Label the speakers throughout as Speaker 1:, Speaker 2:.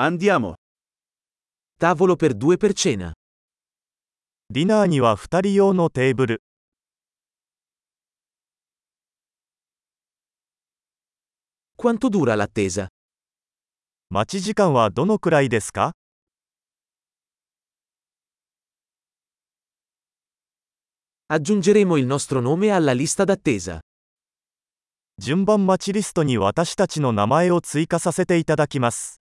Speaker 1: Andiamo.
Speaker 2: Tavolo per due per cena.
Speaker 3: ディナーには2人用のテーブル。
Speaker 2: Quanto dura l'attesa?
Speaker 3: 待ち時間はどのくらいですか
Speaker 2: Aggiungeremo il nostro nome alla lista d'attesa.
Speaker 3: 順番待ちリストに私たちの名前を追加させていただきます。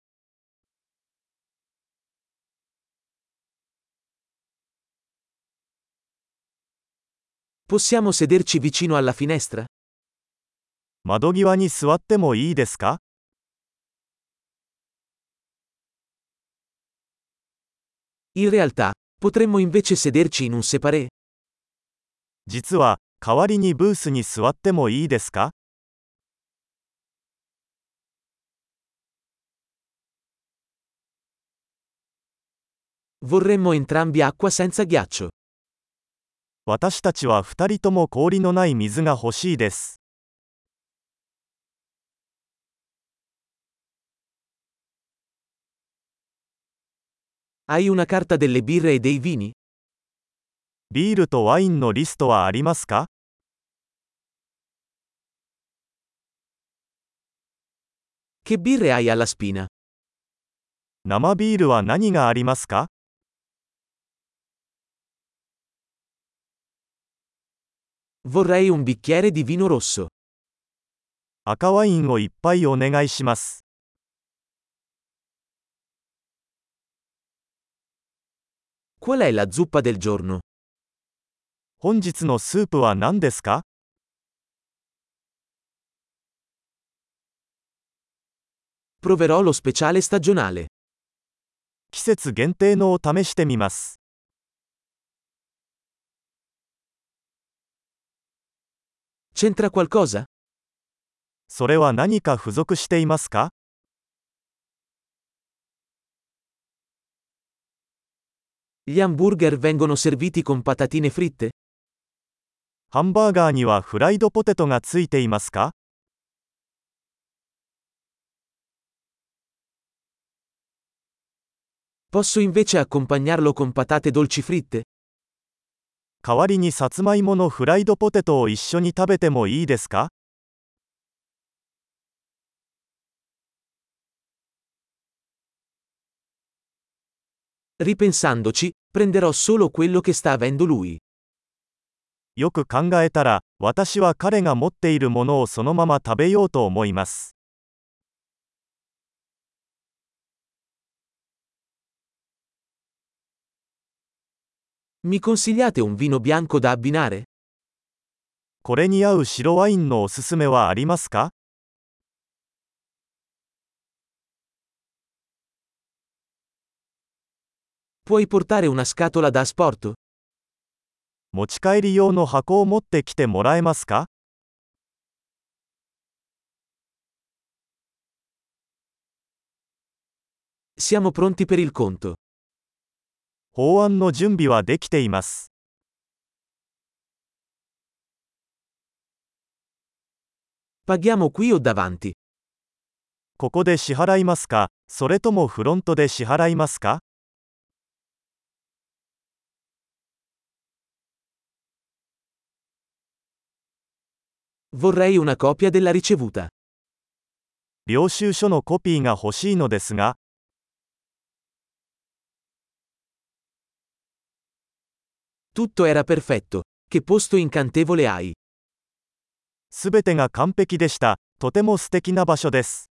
Speaker 2: Possiamo sederci vicino alla finestra?
Speaker 3: 窓際に座ってもいいですか
Speaker 2: In realtà, potremmo invece sederci in un separé?
Speaker 3: 実は、代わりにブースに座ってもいいですか
Speaker 2: Vorremmo entrambi acqua senza ghiaccio.
Speaker 3: 私たちは2人とも氷のない水が欲しいです。
Speaker 2: Hai una carta delle birre e dei vini?
Speaker 3: ビールとワインのリストはありますか?生ビールは何がありますか
Speaker 2: Vorrei un bicchiere di vino rosso.
Speaker 3: 赤ワインをいっぱいお願いします。
Speaker 2: Qual è la zuppa del giorno?
Speaker 3: 本日のスープは何ですか
Speaker 2: Proverò lo speciale stagionale.
Speaker 3: 季節限定のを試してみます。
Speaker 2: C'entra qualcosa?
Speaker 3: それは何か付属していますか
Speaker 2: Gli hamburger vengono serviti con patatine fritte?
Speaker 3: ハンバーガーにはフライドポテトがついていますか
Speaker 2: Posso invece accompagnarlo con patate dolci fritte?
Speaker 3: 代わりにさつまいものフライドポテトを一緒に食べてもいいですか
Speaker 2: ？Ripensandoci, prenderò solo quello che sta avendo lui.
Speaker 3: よく考えたら、私は彼が持っているものをそのまま食べようと思います。
Speaker 2: Mi consigliate un vino bianco da abbinare?
Speaker 3: これに合う白ワインのおすすめはありますか
Speaker 2: Puoi portare una scatola da asporto?
Speaker 3: 持ち帰り用の箱を持ってきてもらえますか
Speaker 2: Siamo pronti per il conto.
Speaker 3: 法案の準備はできています。
Speaker 2: Paghiamo qui o davanti?
Speaker 3: ここで支払いますか？それともフロントで支払いますか
Speaker 2: ？Vorrei una copia della ricevuta.
Speaker 3: 領収書のコピーが欲しいのですが、
Speaker 2: Tutto era perfetto. Che posto incantevole hai.
Speaker 3: すべてが完璧でした。とても素敵な場所です。